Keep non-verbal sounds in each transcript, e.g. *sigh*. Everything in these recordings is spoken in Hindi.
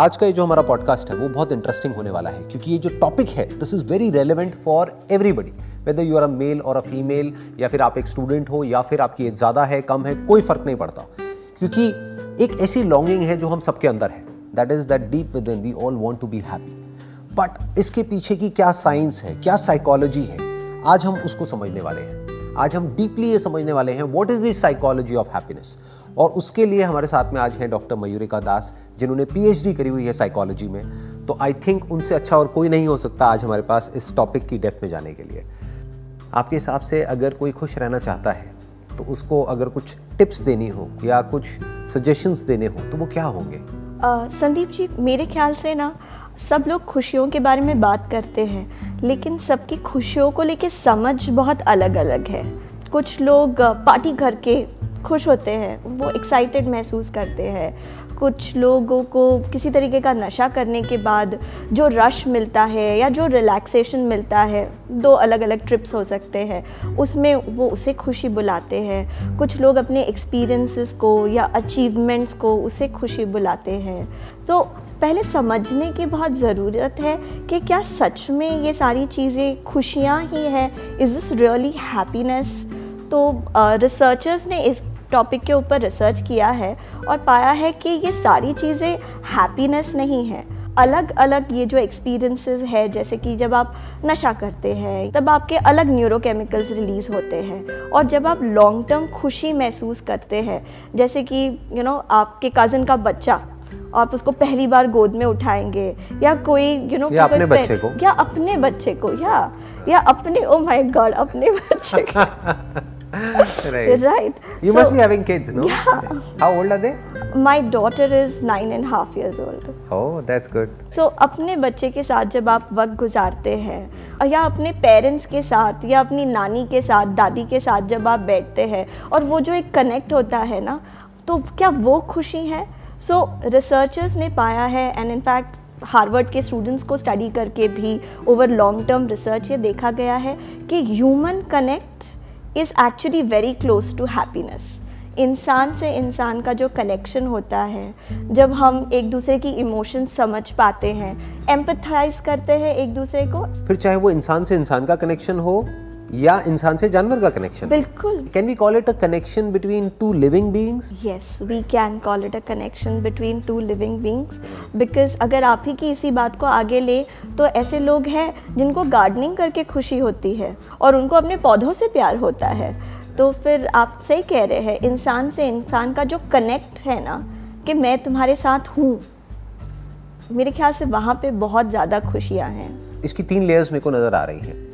आज का ये जो हमारा पॉडकास्ट है, वो बहुत इंटरेस्टिंग होने वाला है, क्योंकि ये जो टॉपिक है this is very relevant for everybody whether you are a male or a female या फिर आप एक स्टूडेंट हो, या फिर आपकी एज ज़्यादा है, कम है, कोई फ़र्क नहीं पड़ता। क्योंकि एक ऐसी लॉन्गिंग है जो हम सबके अंदर है that is that deep within we all want to be happy but इसके पीछे की क्या साइंस है, क्या साइकोलॉजी है, आज हम उसको समझने वाले हैं। आज हम डीपली ये समझने वाले हैं what is the psychology of happiness और उसके लिए हमारे साथ में आज हैं डॉक्टर मयूरिका दास, जिन्होंने पीएचडी करी हुई है साइकोलॉजी में। तो आई थिंक उनसे अच्छा और कोई नहीं हो सकता आज हमारे पास इस टॉपिक की डेप्थ में जाने के लिए। आपके हिसाब से अगर कोई खुश रहना चाहता है तो उसको अगर कुछ टिप्स देनी हो या कुछ सजेशंस देने हो तो वो क्या होंगे? संदीप जी, मेरे ख्याल से ना, सब लोग खुशियों के बारे में बात करते हैं, लेकिन सबकी खुशियों को लेके समझ बहुत अलग अलग है। कुछ लोग पार्टी करके खुश होते हैं वो एक्साइटेड महसूस करते हैं। कुछ लोगों को किसी तरीके का नशा करने के बाद जो रश मिलता है या जो रिलैक्सेशन मिलता है दो अलग अलग ट्रिप्स हो सकते हैं। उसमें वो उसे खुशी बुलाते हैं। कुछ लोग अपने एक्सपीरियंसेस को या अचीवमेंट्स को उसे खुशी बुलाते हैं। तो पहले समझने की बहुत ज़रूरत है कि क्या सच में ये सारी चीज़ें खुशियाँ ही हैं? इज़ दिस रियली हैप्पीनेस तो रिसर्चर्स uh, ने इस टॉपिक के ऊपर रिसर्च किया है और पाया है कि ये सारी चीज़ें हैप्पीनेस नहीं है। अलग अलग ये जो एक्सपीरियंसेस है जैसे कि जब आप नशा करते हैं तब आपके अलग न्यूरोकेमिकल्स रिलीज़ होते हैं और जब आप लॉन्ग टर्म खुशी महसूस करते हैं जैसे कि यू you नो know, आपके कज़न का बच्चा आप उसको पहली बार गोद में उठाएँगे या कोई यू नो या अपने बच्चे को। या अपने बच्चे को या या अपने ओ माय गॉड अपने बच्चे को। *laughs* right. right. You So- must be having kids, no? Yeah. How old are they? My daughter is nine and a half years old. Oh, that's good. So so, अपने बच्चे के साथ जब आप वक्त गुजारते हैं या अपने पेरेंट्स के साथ या अपनी नानी के साथ दादी के साथ जब आप बैठते हैं और वो जो एक कनेक्ट होता है ना तो क्या वो खुशी है सो so, रिसर्चर्स ने पाया है एंड इनफैक्ट हार्वर्ड के स्टूडेंट्स को स्टडी करके भी ओवर लॉन्ग टर्म रिसर्च ये देखा गया है कि human connect is actually very close to happiness इंसान से इंसान का जो कनेक्शन होता है, जब हम एक दूसरे की इमोशन समझ पाते हैं एम्पथाइज करते हैं एक दूसरे को, फिर चाहे वो इंसान से इंसान का कनेक्शन हो या इंसान से जानवर का कनेक्शन बिल्कुल। Can we call it a connection between two living beings yes we can call it a connection between two living beings because अगर आप ही की इसी बात को आगे ले तो ऐसे लोग हैं जिनको गार्डनिंग करके खुशी होती है और उनको अपने पौधों से प्यार होता है। तो फिर आप सही कह रहे हैं इंसान से इंसान का जो कनेक्ट है ना कि मैं तुम्हारे साथ हूँ मेरे ख्याल से वहाँ पे बहुत ज़्यादा खुशियाँ हैं। इसकी तीन लेयर्स मेरे को नज़र आ रही हैं।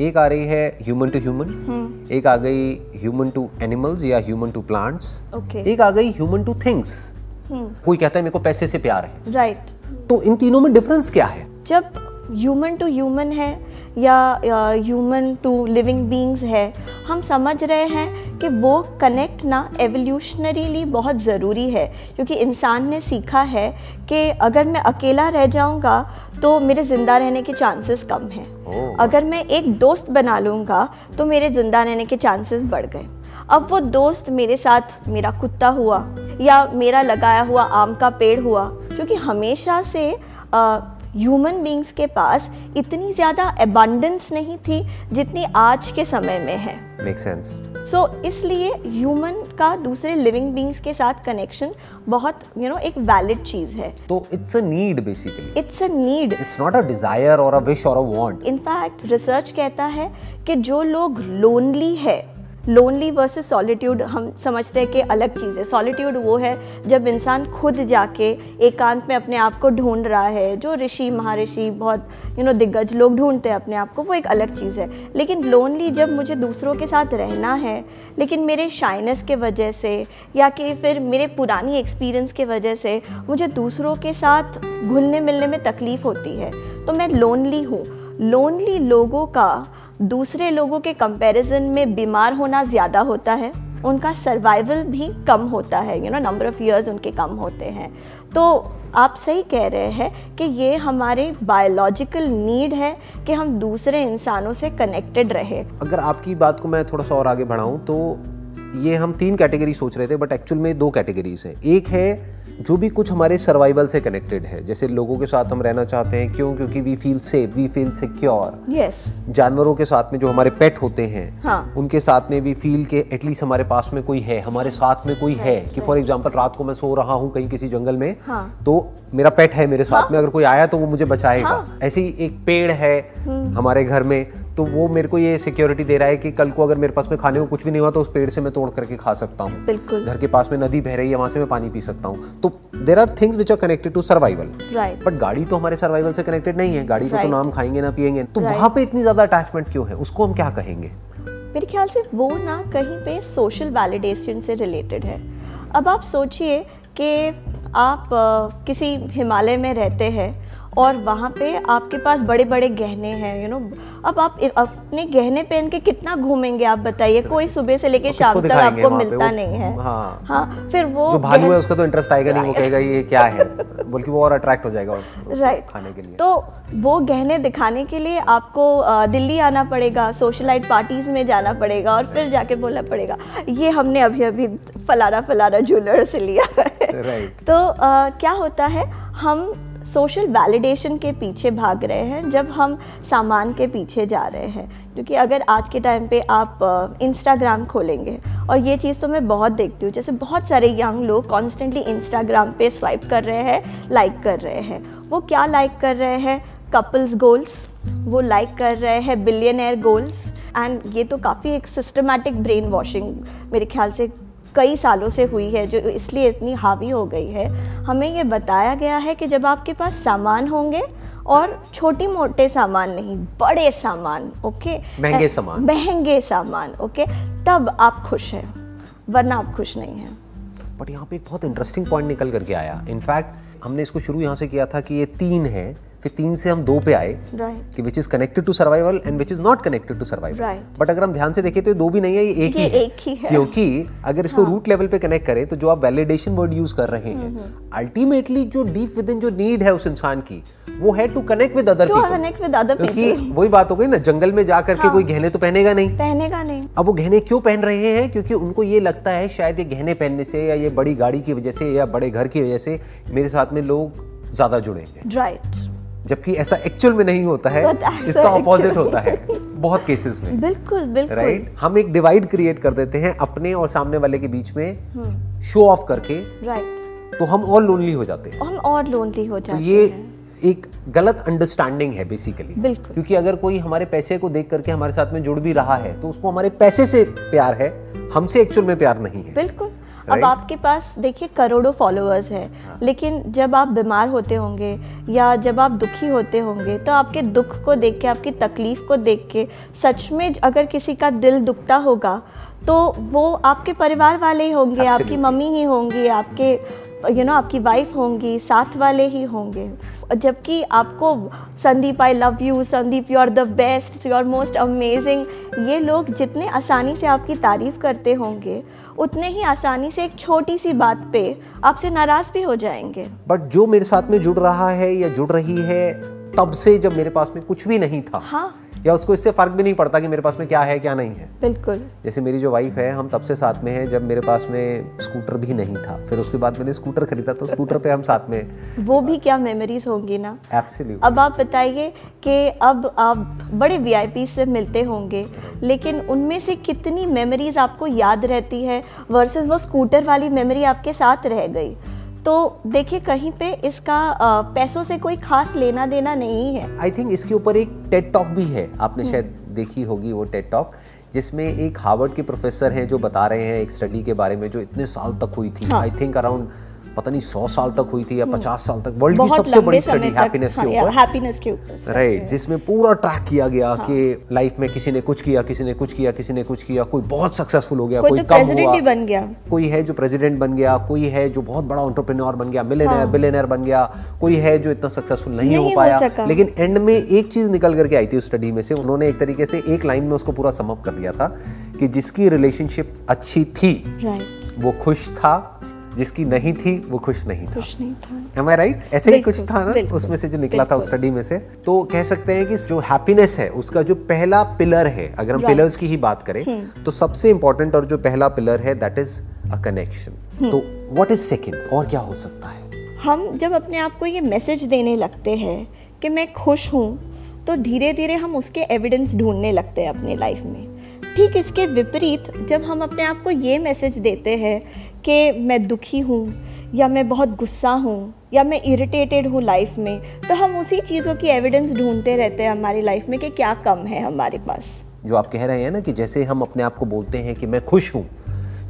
एक आ रही है ह्यूमन टू ह्यूमन एक आ गई ह्यूमन टू एनिमल्स या ह्यूमन टू प्लांट्स एक आ गई ह्यूमन टू थिंग्स कोई कहता है मेरे को पैसे से प्यार है। Right right. तो इन तीनों में डिफरेंस क्या है? जब ह्यूमन टू ह्यूमन है या ह्यूमन टू लिविंग बींग्स है हम समझ रहे हैं कि वो कनेक्ट ना एवोल्यूशनरीली बहुत ज़रूरी है क्योंकि इंसान ने सीखा है कि अगर मैं अकेला रह जाऊँगा तो मेरे ज़िंदा रहने के चांसेस कम हैं ओह। अगर मैं एक दोस्त बना लूँगा तो मेरे ज़िंदा रहने के चांसेस बढ़ गए अब वो दोस्त मेरे साथ मेरा कुत्ता हुआ या मेरा लगाया हुआ आम का पेड़ हुआ क्योंकि हमेशा से ह्यूमन बींग्स के पास इतनी ज़्यादा एबंडेंस नहीं थी जितनी आज के समय में है। मेक सेंस सो इसलिए ह्यूमन का दूसरे लिविंग बींग्स के साथ कनेक्शन बहुत यू you नो know, एक वैलिड चीज़ है। तो it's a need basically it's a need it's not a desire or a wish और अ वांट इनफैक्ट रिसर्च कहता है कि जो लोग लोनली है लोनली वर्सेस सॉलिट्यूड हम समझते हैं कि अलग चीज़ है। सॉलिट्यूड वो है जब इंसान खुद जाके एकांत में अपने आप को ढूंढ रहा है। जो ऋषि, महर्षि, बहुत यू नो दिग्गज लोग ढूंढते हैं अपने आप को, वो एक अलग चीज़ है। लेकिन लोनली जब मुझे दूसरों के साथ रहना है, लेकिन मेरे शाइनेस के वजह से या कि फिर मेरे पुरानी एक्सपीरियंस के वजह से मुझे दूसरों के साथ घुलने मिलने में तकलीफ़ होती है तो मैं लोनली हूँ। लोनली लोगों का दूसरे लोगों के कंपैरिजन में बीमार होना ज़्यादा होता है, उनका सर्वाइवल भी कम होता है you know number of years उनके कम होते हैं। तो आप सही कह रहे हैं कि ये हमारे बायोलॉजिकल नीड है कि हम दूसरे इंसानों से कनेक्टेड रहे। अगर आपकी बात को मैं थोड़ा सा और आगे बढ़ाऊँ तो ये हम तीन कैटेगरी सोच रहे थे बट एक्चुअल में दो कैटेगरीज हैं। एक है जो भी कुछ हमारे सर्वाइवल से कनेक्टेड है जैसे लोगों के साथ हम रहना चाहते हैं क्यों? क्योंकि we feel safe we feel secure yes जानवरों के साथ में जो हमारे पेट होते हैं हाँ। उनके साथ में वी फील के एटलीस्ट हमारे पास में कोई है हमारे साथ में कोई है कि फॉर एग्जांपल रात को मैं सो रहा हूँ कहीं किसी जंगल में हाँ। तो मेरा पेट है मेरे साथ हाँ? में अगर कोई आया तो वो मुझे बचाएगा. ऐसे ही एक पेड़ है हमारे घर में तो वो मेरे को ये सिक्योरिटी दे रहा है कि कल को अगर मेरे पास में खाने को कुछ भी नहीं हुआ तो उस पेड़ से मैं तोड़ करके खा सकता हूँ। बिल्कुल। घर के पास में नदी बह रही है वहाँ से मैं पानी पी सकता हूँ। तो there are things which are connected to survival right but गाड़ी तो हमारे सर्वाइवल से कनेक्टेड नहीं है। गाड़ी को तो नाम खाएँगे ना पियेंगे। तो Right. वहाँ पे इतनी ज़्यादा अटैचमेंट क्यों है? उसको हम क्या कहेंगे? मेरे ख्याल से वो ना कहीं पे सोशल वैलिडेशन से रिलेटेड है। अब आप सोचिए कि आप किसी हिमालय में रहते हैं और वहाँ पे आपके पास बड़े बड़े गहने हैं यू नो अब आप अपने गहने पहन के कितना घूमेंगे आप बताइए? कोई सुबह से लेके शाम तक आपको मिलता नहीं है। हाँ। हाँ फिर वो जो भालू है उसका तो इंटरेस्ट आएगा नहीं वो कहेगा ये क्या है? *laughs* बल्कि वो और अट्रैक्ट हो जाएगा राइट खाने के लिए। तो वो गहने दिखाने के लिए आपको दिल्ली आना पड़ेगा सोशलाइट पार्टीज़ में जाना पड़ेगा और फिर जाके बोलना पड़ेगा ये हमने अभी अभी फलाना फलाना ज्वेलर से लिया है। तो क्या होता है हम सोशल वैलिडेशन के पीछे भाग रहे हैं, जब हम सामान के पीछे जा रहे हैं। क्योंकि अगर आज के टाइम पे आप इंस्टाग्राम खोलेंगे, और ये चीज़ तो मैं बहुत देखती हूँ, जैसे बहुत सारे यंग लोग कॉन्स्टेंटली इंस्टाग्राम पे स्वाइप कर रहे हैं लाइक कर रहे हैं। वो क्या लाइक कर रहे हैं? कपल्स गोल्स वो लाइक कर रहे हैं बिलियनर गोल्स एंड ये तो काफ़ी एक सिस्टमेटिक ब्रेन वॉशिंग मेरे ख्याल से कई सालों से हुई है जो इसलिए इतनी हावी हो गई है। हमें ये बताया गया है कि जब आपके पास सामान होंगे और छोटी मोटे सामान नहीं बड़े सामान ओके? महँगे सामान। महँगे सामान ओके? तब आप खुश हैं वरना आप खुश नहीं हैं। बट यहाँ पे एक बहुत इंटरेस्टिंग पॉइंट निकल करके आया। इनफैक्ट हमने इसको शुरू यहाँ से किया था कि ये तीन है फिर तीन से हम दो पे आए कि which is connected to survival and which is not connected to survival but अगर हम ध्यान से देखें तो ये दो भी नहीं है ये एक ये ही है। एक ही है। क्योंकि अगर इसको रूट लेवल पे कनेक्ट करें तो जो आप वैलिडेशन वर्ड यूज़ कर रहे हम्म, हैं अल्टीमेटली जो डीप विद इन जो नीड है उस इंसान की वो है to connect with other people connect with other क्योंकि वही बात हो गई ना जंगल में जा करके हाँ। कोई गहने तो पहनेगा नहीं। पहनेगा नहीं। अब वो गहने क्यों पहन रहे हैं? क्योंकि उनको ये लगता है शायद ये गहने पहनने से या ये बड़ी गाड़ी की वजह से या बड़े घर की वजह से मेरे साथ में लोग ज़्यादा जुड़ेंगे राइट जबकि ऐसा एक्चुअल में नहीं होता है इसका ऑपोजिट होता है। बहुत केसेस में। बिल्कुल बिल्कुल। Right right? हम एक डिवाइड क्रिएट कर देते हैं अपने और सामने वाले के बीच में हम्म। शो ऑफ़ करके। राइट तो हम और लोनली हो जाते हैं। हम और लोनली हो जाते हैं तो ये हैं। एक गलत अंडरस्टैंडिंग है बेसिकली। क्योंकि अगर कोई हमारे पैसे को देख करके हमारे साथ में जुड़ भी रहा है तो उसको हमारे पैसे से प्यार है हमसे एक्चुअल में प्यार नहीं है। बिल्कुल। Right? अब आपके पास देखिए करोड़ों फॉलोअर्स हैं। लेकिन जब आप बीमार होते होंगे या जब आप दुखी होते होंगे तो आपके दुख को देख के आपकी तकलीफ़ को देख के सच में अगर किसी का दिल दुखता होगा तो वो आपके परिवार वाले ही होंगे आपकी मम्मी ही होंगी आपके यू you नो आपकी वाइफ होंगी साथ वाले ही होंगे। जबकि आपको Sandeep I love you Sandeep you are the best you are most amazing ये लोग जितने आसानी से आपकी तारीफ़ करते होंगे उतने ही आसानी से एक छोटी सी बात पे आपसे नाराज़ भी हो जाएँगे। बट जो मेरे साथ में जुड़ रहा है या जुड़ रही है तब से जब मेरे पास में कुछ भी नहीं था हाँ। या उसको इससे फ़र्क भी नहीं पड़ता कि मेरे पास में क्या है क्या नहीं है। बिल्कुल। जैसे मेरी जो वाइफ है हम तब से साथ में हैं जब मेरे पास में स्कूटर भी नहीं था। फिर उसके बाद मैंने स्कूटर खरीदा तो स्कूटर पे हम साथ में वो भी क्या मेमोरीज होंगी ना? एब्सोल्युटली अब आप बताइए कि अब आप बड़े वीआईपी से मिलते होंगे लेकिन उनमें से कितनी मेमोरीज आपको याद रहती है वर्सेस वो स्कूटर वाली मेमोरी आपके साथ रह गई। तो देखिए कहीं पे इसका पैसों से कोई खास लेना देना नहीं है। आई थिंक इसके ऊपर एक टेड टॉक भी है। आपने शायद देखी होगी वो टेट टॉक जिसमें एक हार्वर्ड के प्रोफेसर हैं जो बता रहे हैं एक स्टडी के बारे में जो इतने साल तक हुई थी। आई थिंक अराउंड पता नहीं सौ साल तक हुई थी या पचास साल तक। वर्ल्ड की सबसे बड़ी स्टडी हैप्पीनेस के ऊपर। हैप्पीनेस के ऊपर राइट जिसमें पूरा ट्रैक किया गया कि लाइफ में किसी ने कुछ किया किसी ने कुछ किया किसी ने कुछ किया कोई बहुत सक्सेसफुल हो गया कोई तो कम हुआ। बन गया। कोई है जो प्रेसिडेंट बन गया कोई है जो बहुत बड़ा एंटरप्रेन्योर बन गया मिलियनर बिलियनर बन गया कोई है जो इतना सक्सेसफुल नहीं, हो हो पाया। लेकिन एंड में एक चीज़ निकल करके आई थी उस स्टडी में से उन्होंने एक तरीके से एक लाइन में उसको पूरा समअप कर दिया था कि जिसकी रिलेशनशिप अच्छी थी राइट वो खुश था जिसकी नहीं थी वो खुश नहीं था। कुछ नहीं था। एम आई राइट ऐसे ही कुछ था ना उसमें से जो निकला था उस स्टडी में से। तो कह सकते हैं कि जो हैप्पीनेस है उसका जो पहला पिलर है अगर हम Right. पिलर्स की ही बात करें तो सबसे इंपॉर्टेंट और जो पहला पिलर है दैट इज़ अ कनेक्शन तो व्हाट इज़ सेकंड और क्या हो सकता है? हम जब अपने आप को ये मैसेज देने लगते हैं कि मैं खुश हूँ तो धीरे धीरे हम उसके एविडेंस ढूँढने लगते हैं अपने लाइफ में। ठीक इसके विपरीत जब हम अपने आप को ये मैसेज देते हैं कि मैं दुखी हूँ या मैं बहुत गुस्सा हूँ या मैं इरिटेटेड हूँ लाइफ में तो हम उसी चीज़ों की एविडेंस ढूंढते रहते हैं हमारी लाइफ में कि क्या कम है हमारे पास। जो आप कह रहे हैं ना कि जैसे हम अपने आप को बोलते हैं कि मैं खुश हूँ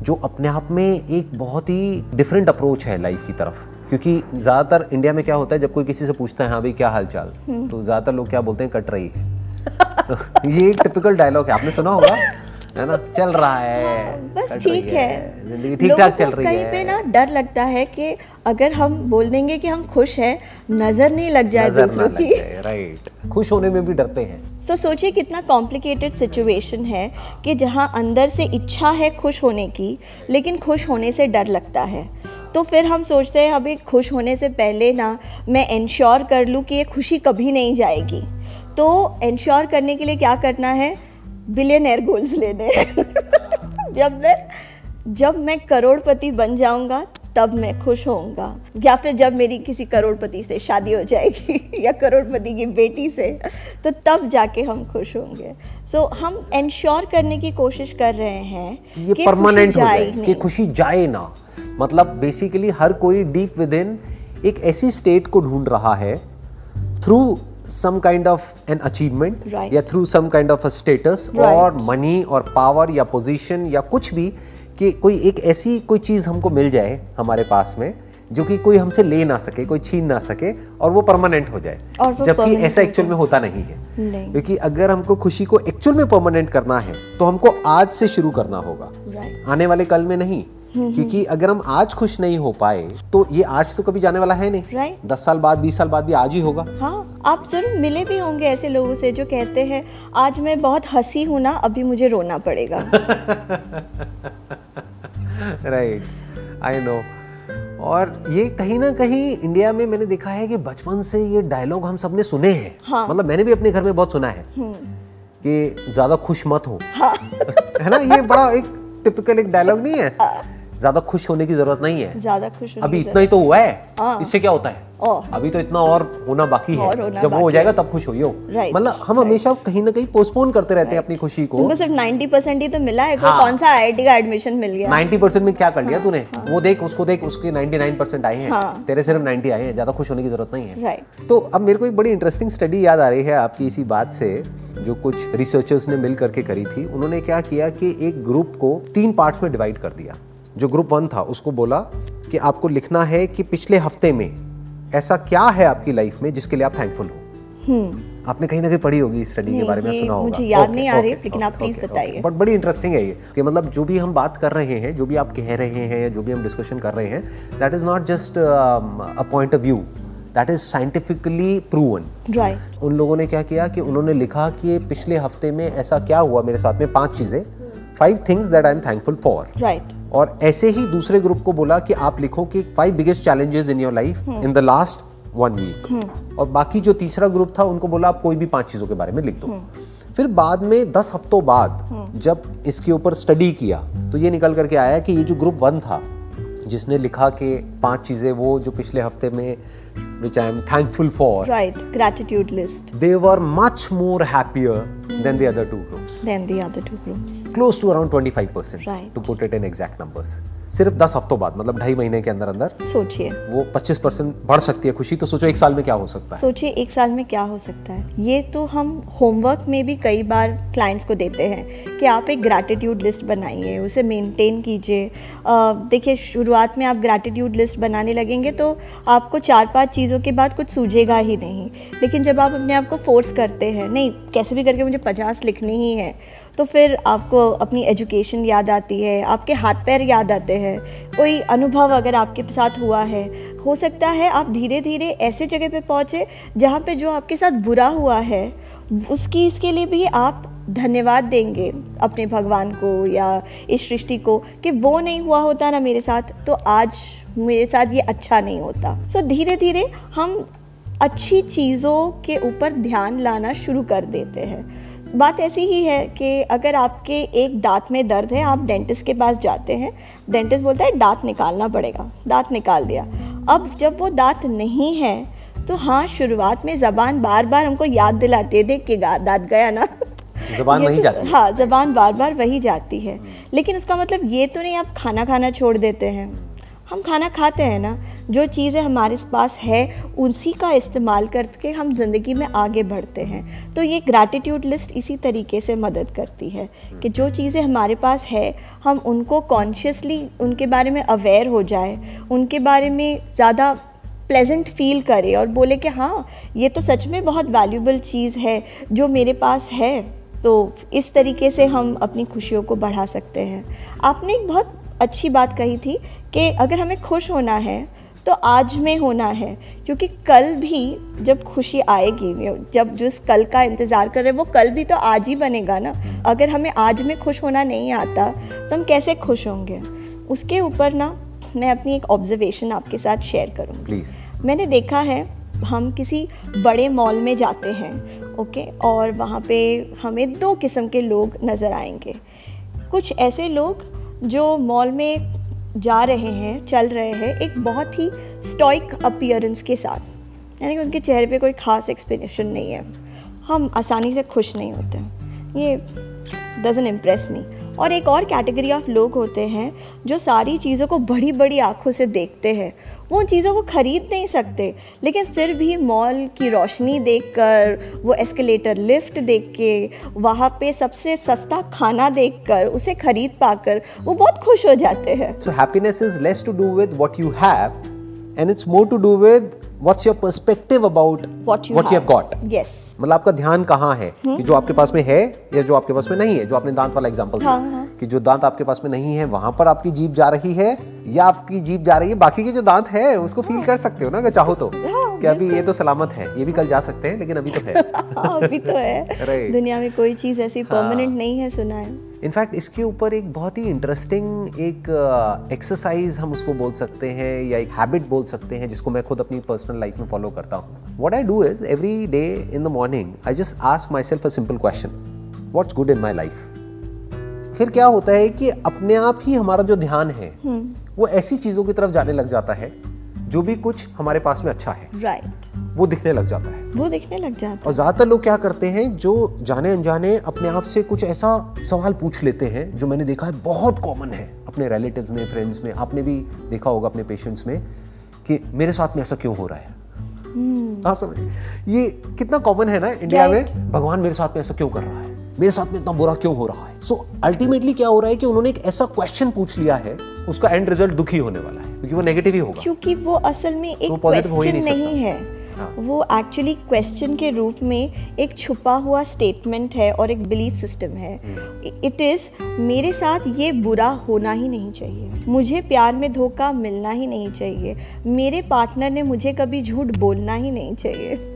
जो अपने आप में एक बहुत ही डिफरेंट अप्रोच है लाइफ की तरफ़। क्योंकि ज़्यादातर इंडिया में क्या होता है जब कोई किसी से पूछता है हाँ भाई क्या हाल चाल हम्म। तो ज़्यादातर लोग क्या बोलते हैं कट रही है। *laughs* ये एक टिपिकल डायलॉग है। आपने सुना होगा? है ना? चल रहा है। बस ठीक है। ज़िंदगी ठीक ठाक चल रही है कहीं पे ना डर लगता है कि अगर हम बोल देंगे कि हम खुश हैं नज़र नहीं लग जाए दूसरों की। राइट खुश होने में भी डरते हैं। *laughs* तो सोचिए कितना कॉम्प्लिकेटेड सिचुएशन है कि जहाँ अंदर से इच्छा है खुश होने की लेकिन खुश होने से डर लगता है। तो फिर हम सोचते हैं अभी खुश होने से पहले ना मैं इंश्योर कर लूँ कि ये खुशी कभी नहीं जाएगी। तो इंश्योर करने के लिए क्या करना है? बिलियनर गोल्स लेने *laughs* जब मैं जब मैं करोड़पति बन जाऊँगा तब मैं खुश होऊँगा। या फिर जब मेरी किसी करोड़पति से शादी हो जाएगी *laughs* या करोड़पति की बेटी से तो तब जाके हम खुश होंगे। सो so, हम इंश्योर करने की कोशिश कर रहे हैं ये कि परमानेंट खुशी हो जाए कि खुशी जाए ना। मतलब बेसिकली हर कोई डीप विद इन एक ऐसी स्टेट को ढूंढ रहा है through some kind of an achievement Right. या through some kind of a status Right. और मनी और पावर या पोजीशन या कुछ भी कि कोई एक ऐसी कोई चीज़ हमको मिल जाए हमारे पास में जो कि कोई हमसे ले ना सके कोई छीन ना सके और वो परमानेंट हो जाए जबकि ऐसा एक्चुअल में होता नहीं है क्योंकि अगर हमको खुशी को एक्चुअल में परमानेंट करना है तो हमको आज से शुरू करना होगा Right. आने वाले कल में नहीं क्योंकि अगर हम आज खुश नहीं हो पाए तो ये आज तो कभी जाने वाला है नहीं। Right. दस साल बाद बीस साल बाद भी आज ही होगा। हाँ आप ज़रूर मिले भी होंगे ऐसे लोगों से जो कहते हैं आज मैं बहुत हँसी हूँ ना अभी मुझे रोना पड़ेगा। राइट आई नो और ये कहीं ना कहीं इंडिया में मैंने देखा है कि बचपन से ये डायलॉग हम सबने सुने हैं। हाँ। मतलब मैंने भी अपने घर में बहुत सुना है कि ज़्यादा खुश मत हो। हाँ। *laughs* है ना? ये बड़ा एक टिपिकल एक डायलॉग नहीं है? *laughs* ज़्यादा खुश होने की ज़रूरत नहीं है। ज़्यादा खुश अभी इतना ही तो हुआ है। हाँ। इससे क्या होता है? अभी तो इतना और होना बाकी है। होना जब वो हो जाएगा तब खुश होइयो। मतलब हम हमेशा कहीं ना कहीं पोस्टपोन करते रहते हैं अपनी खुशी को। सिर्फ़ 90 परसेंट ही तो मिला है? हाँ। कौन सा आईआईटी का एडमिशन मिल गया? 90 परसेंट में क्या कर लिया तूने? वो देख उसको देख उसके 99 परसेंट आए हैं। हाँ। तेरे सिर्फ़ 90 आए हैं ज़्यादा खुश होने की ज़रूरत नहीं है। तो अब मेरे को एक बड़ी इंटरेस्टिंग स्टडी याद आ रही है आपकी इसी बात से जो कुछ रिसर्चर्स ने मिल करके करी थी। उन्होंने क्या किया कि एक ग्रुप को तीन पार्ट्स में डिवाइड कर दिया। जो ग्रुप वन था उसको बोला कि आपको लिखना है कि पिछले हफ़्ते में ऐसा क्या है आपकी लाइफ में जिसके लिए आप थैंकफुल हो? आपने कहीं ना कहीं पढ़ी होगी स्टडी के हम्म। बारे में सुना होगा। मुझे याद Okay, नहीं आ रही, okay, लेकिन okay, आप please okay, बताइए। बट बड़ी इंटरेस्टिंग है ये कि मतलब जो भी हम बात कर रहे हैं जो भी आप कह रहे हैं जो भी हम डिस्कशन कर रहे हैं that is not just a point of view that is scientifically proven right उन लोगों ने क्या किया कि उन्होंने लिखा कि पिछले हफ़्ते में ऐसा क्या हुआ मेरे साथ में पाँच चीज़ें five things that I am thankful for right और ऐसे ही दूसरे ग्रुप को बोला कि आप लिखो कि five biggest challenges in your life in the last one week और बाकी जो तीसरा ग्रुप था, उनको बोला आप कोई भी पाँच चीज़ों के बारे में लिख दो। फिर बाद में दस हफ्तों बाद जब इसके ऊपर स्टडी किया तो ये निकल करके आया कि ये जो ग्रुप वन था, जिसने लिखा कि पाँच चीज़ें, वो जो पिछले हफ़्ते में which I am thankful for. Right, gratitude list. They were much more happier than the other two groups. Than the other two groups. Close to around 25%. Right. To put it in exact numbers. सिर्फ़ 10 हफ्तों बाद मतलब ढाई महीने के अंदर अंदर सोचिए। वो 25 परसेंट बढ़ सकती है खुशी। तो सोचो एक साल में क्या हो सकता है? सोचिए एक साल में क्या हो सकता है? ये तो हम होमवर्क में भी कई बार क्लाइंट्स को देते हैं कि आप एक ग्रैटिट्यूड लिस्ट बनाइए उसे मेंटेन कीजिए। देखिए शुरुआत में आप ग्रैटिट्यूड लिस्ट बनाने लगेंगे तो आपको चार पाँच चीज़ों के बाद कुछ सूझेगा ही नहीं। लेकिन जब आप अपने आप को फोर्स करते हैं नहीं कैसे भी करके मुझे पचास लिखनी ही है तो फिर आपको अपनी एजुकेशन याद आती है आपके हाथ पैर याद आते हैं। कोई अनुभव अगर आपके साथ हुआ है हो सकता है आप धीरे धीरे ऐसे जगह पे पहुँचे जहाँ पे जो आपके साथ बुरा हुआ है उसकी इसके लिए भी आप धन्यवाद देंगे अपने भगवान को या इस सृष्टि को कि वो नहीं हुआ होता ना मेरे साथ तो आज मेरे साथ ये अच्छा नहीं होता। सो so, धीरे धीरे हम अच्छी चीज़ों के ऊपर ध्यान लाना शुरू कर देते हैं। बात ऐसी ही है कि अगर आपके एक दांत में दर्द है आप डेंटिस्ट के पास जाते हैं डेंटिस्ट बोलता है दांत निकालना पड़ेगा दांत निकाल दिया। अब जब वो दांत नहीं है तो हाँ शुरुआत में ज़बान बार बार हमको याद दिलाती है देख के दांत गया ना। जबान वही तो, जाती है। हाँ जबान बार बार वही जाती है। लेकिन उसका मतलब ये तो नहीं आप खाना खाना छोड़ देते हैं। हम खाना खाते हैं ना, जो चीज़ें हमारे पास है, उसी का इस्तेमाल करके हम ज़िंदगी में आगे बढ़ते हैं। तो ये ग्रैटिट्यूड लिस्ट इसी तरीके से मदद करती है कि जो चीज़ें हमारे पास है, हम उनको कॉन्शियसली उनके बारे में अवेयर हो जाए, उनके बारे में ज़्यादा प्लेजेंट फील करे और बोले कि हाँ ये तो सच में बहुत वैल्यूबल चीज़ है, जो मेरे पास है। तो इस तरीके से हम अपनी खुशियों को बढ़ा सकते हैं। आपने एक बहुत अच्छी बात कही थी कि अगर हमें खुश होना है तो आज में होना है क्योंकि कल भी जब खुशी आएगी जब जिस कल का इंतज़ार कर रहे हैं वो कल भी तो आज ही बनेगा ना। अगर हमें आज में खुश होना नहीं आता तो हम कैसे खुश होंगे? उसके ऊपर ना मैं अपनी एक ऑब्जर्वेशन आपके साथ शेयर करूँगी। प्लीज़ मैंने देखा है हम किसी बड़े मॉल में जाते हैं ओके? और वहाँ पे हमें दो किस्म के लोग नज़र आएँगे। कुछ ऐसे लोग जो मॉल में जा रहे हैं, चल रहे हैं, एक बहुत ही स्टॉइक अपियरेंस के साथ। यानी कि उनके चेहरे पे कोई ख़ास एक्सप्रेशन नहीं है। हम आसानी से खुश नहीं होते। ये डजन इम्प्रेस मी और एक और कैटेगरी ऑफ़ लोग होते हैं, जो सारी चीज़ों को बड़ी बड़ी आँखों से देखते हैं। वो उन चीज़ों को ख़रीद नहीं सकते। लेकिन फिर भी मॉल की रोशनी देखकर वो एस्केलेटर लिफ्ट देख के वहाँ पे सबसे सस्ता खाना देखकर उसे खरीद पाकर वो बहुत खुश हो जाते हैं। So happiness is less to do with what you have and it's more to do with what's your perspective about what you have got yes मतलब आपका ध्यान कहाँ है? कि जो आपके पास में है या जो आपके पास में नहीं है जो आपने दांत वाला एग्जांपल दिया। हाँ, हाँ. कि जो दांत आपके पास में नहीं है वहाँ पर आपकी जीप जा रही है या आपकी जीप जा रही है बाकी के जो दांत है उसको फील कर सकते हो ना अगर चाहो तो। हाँ, कि अभी ये तो सलामत है ये भी कल जा सकते हैं लेकिन अभी तो है। *laughs* अभी तो है। दुनिया में कोई चीज़ ऐसी परमानेंट हाँ। नहीं है सुना है। इनफैक्ट इसके ऊपर एक बहुत ही इंटरेस्टिंग एक एक्सरसाइज uh, हम उसको बोल सकते हैं या एक हैबिट बोल सकते हैं जिसको मैं खुद अपनी पर्सनल लाइफ में फॉलो करता हूँ। What I do is every day in the morning I just ask myself a simple question what's good in my life फिर क्या होता है कि अपने आप ही हमारा जो ध्यान है हम्म। वो ऐसी चीज़ों की तरफ़ जाने लग जाता है जो भी कुछ हमारे पास में अच्छा है राइट right. वो दिखने लग जाता है वो दिखने लग जाता है और ज़्यादातर लोग क्या करते हैं जो जाने अनजाने अपने आप से कुछ ऐसा सवाल पूछ लेते हैं जो मैंने देखा है बहुत कॉमन है अपने रिलेटिव्स में फ्रेंड्स में आपने भी देखा होगा अपने पेशेंट्स में कि मेरे साथ में ऐसा क्यों हो रहा है hmm. आप समझ ये कितना कॉमन है ना इंडिया right. में भगवान मेरे साथ में ऐसा क्यों कर रहा है मेरे साथ में इतना बुरा क्यों हो रहा है? सो so, अल्टीमेटली क्या हो रहा है कि उन्होंने एक ऐसा क्वेश्चन पूछ लिया है उसका एंड रिज़ल्ट दुखी होने वाला है क्योंकि वो नेगेटिव ही होगा। क्योंकि वो असल में एक क्वेश्चन नहीं, नहीं है। हाँ. वो एक्चुअली क्वेश्चन के रूप में एक छुपा हुआ स्टेटमेंट है और एक बिलीफ सिस्टम है। It hmm. इज़ मेरे साथ ये बुरा होना ही नहीं चाहिए। मुझे प्यार में धोखा मिलना ही नहीं चाहिए। मेरे पार्टनर ने मुझे कभी झूठ बोलना ही नहीं चाहिए।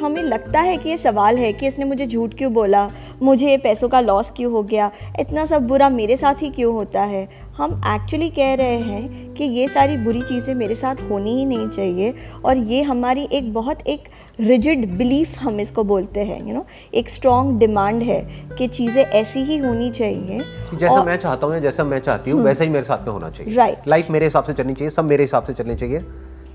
हमें लगता है कि ये सवाल है कि इसने मुझे झूठ क्यों बोला? मुझे पैसों का लॉस क्यों हो गया? इतना सब बुरा मेरे साथ ही क्यों होता है? हम एक्चुअली कह रहे हैं कि ये सारी बुरी चीज़ें मेरे साथ होनी ही नहीं चाहिए और ये हमारी एक बहुत एक रिजिड बिलीफ हम इसको बोलते हैं यू नो एक स्ट्रॉन्ग डिमांड है कि चीज़ें ऐसी ही होनी चाहिए जैसा और, मैं चाहता हूँ जैसा मैं चाहती हूँ हम्म। वैसा ही मेरे साथ में होना चाहिए। राइट लाइफ मेरे हिसाब से चलनी चाहिए सब मेरे हिसाब से चलनी चाहिए।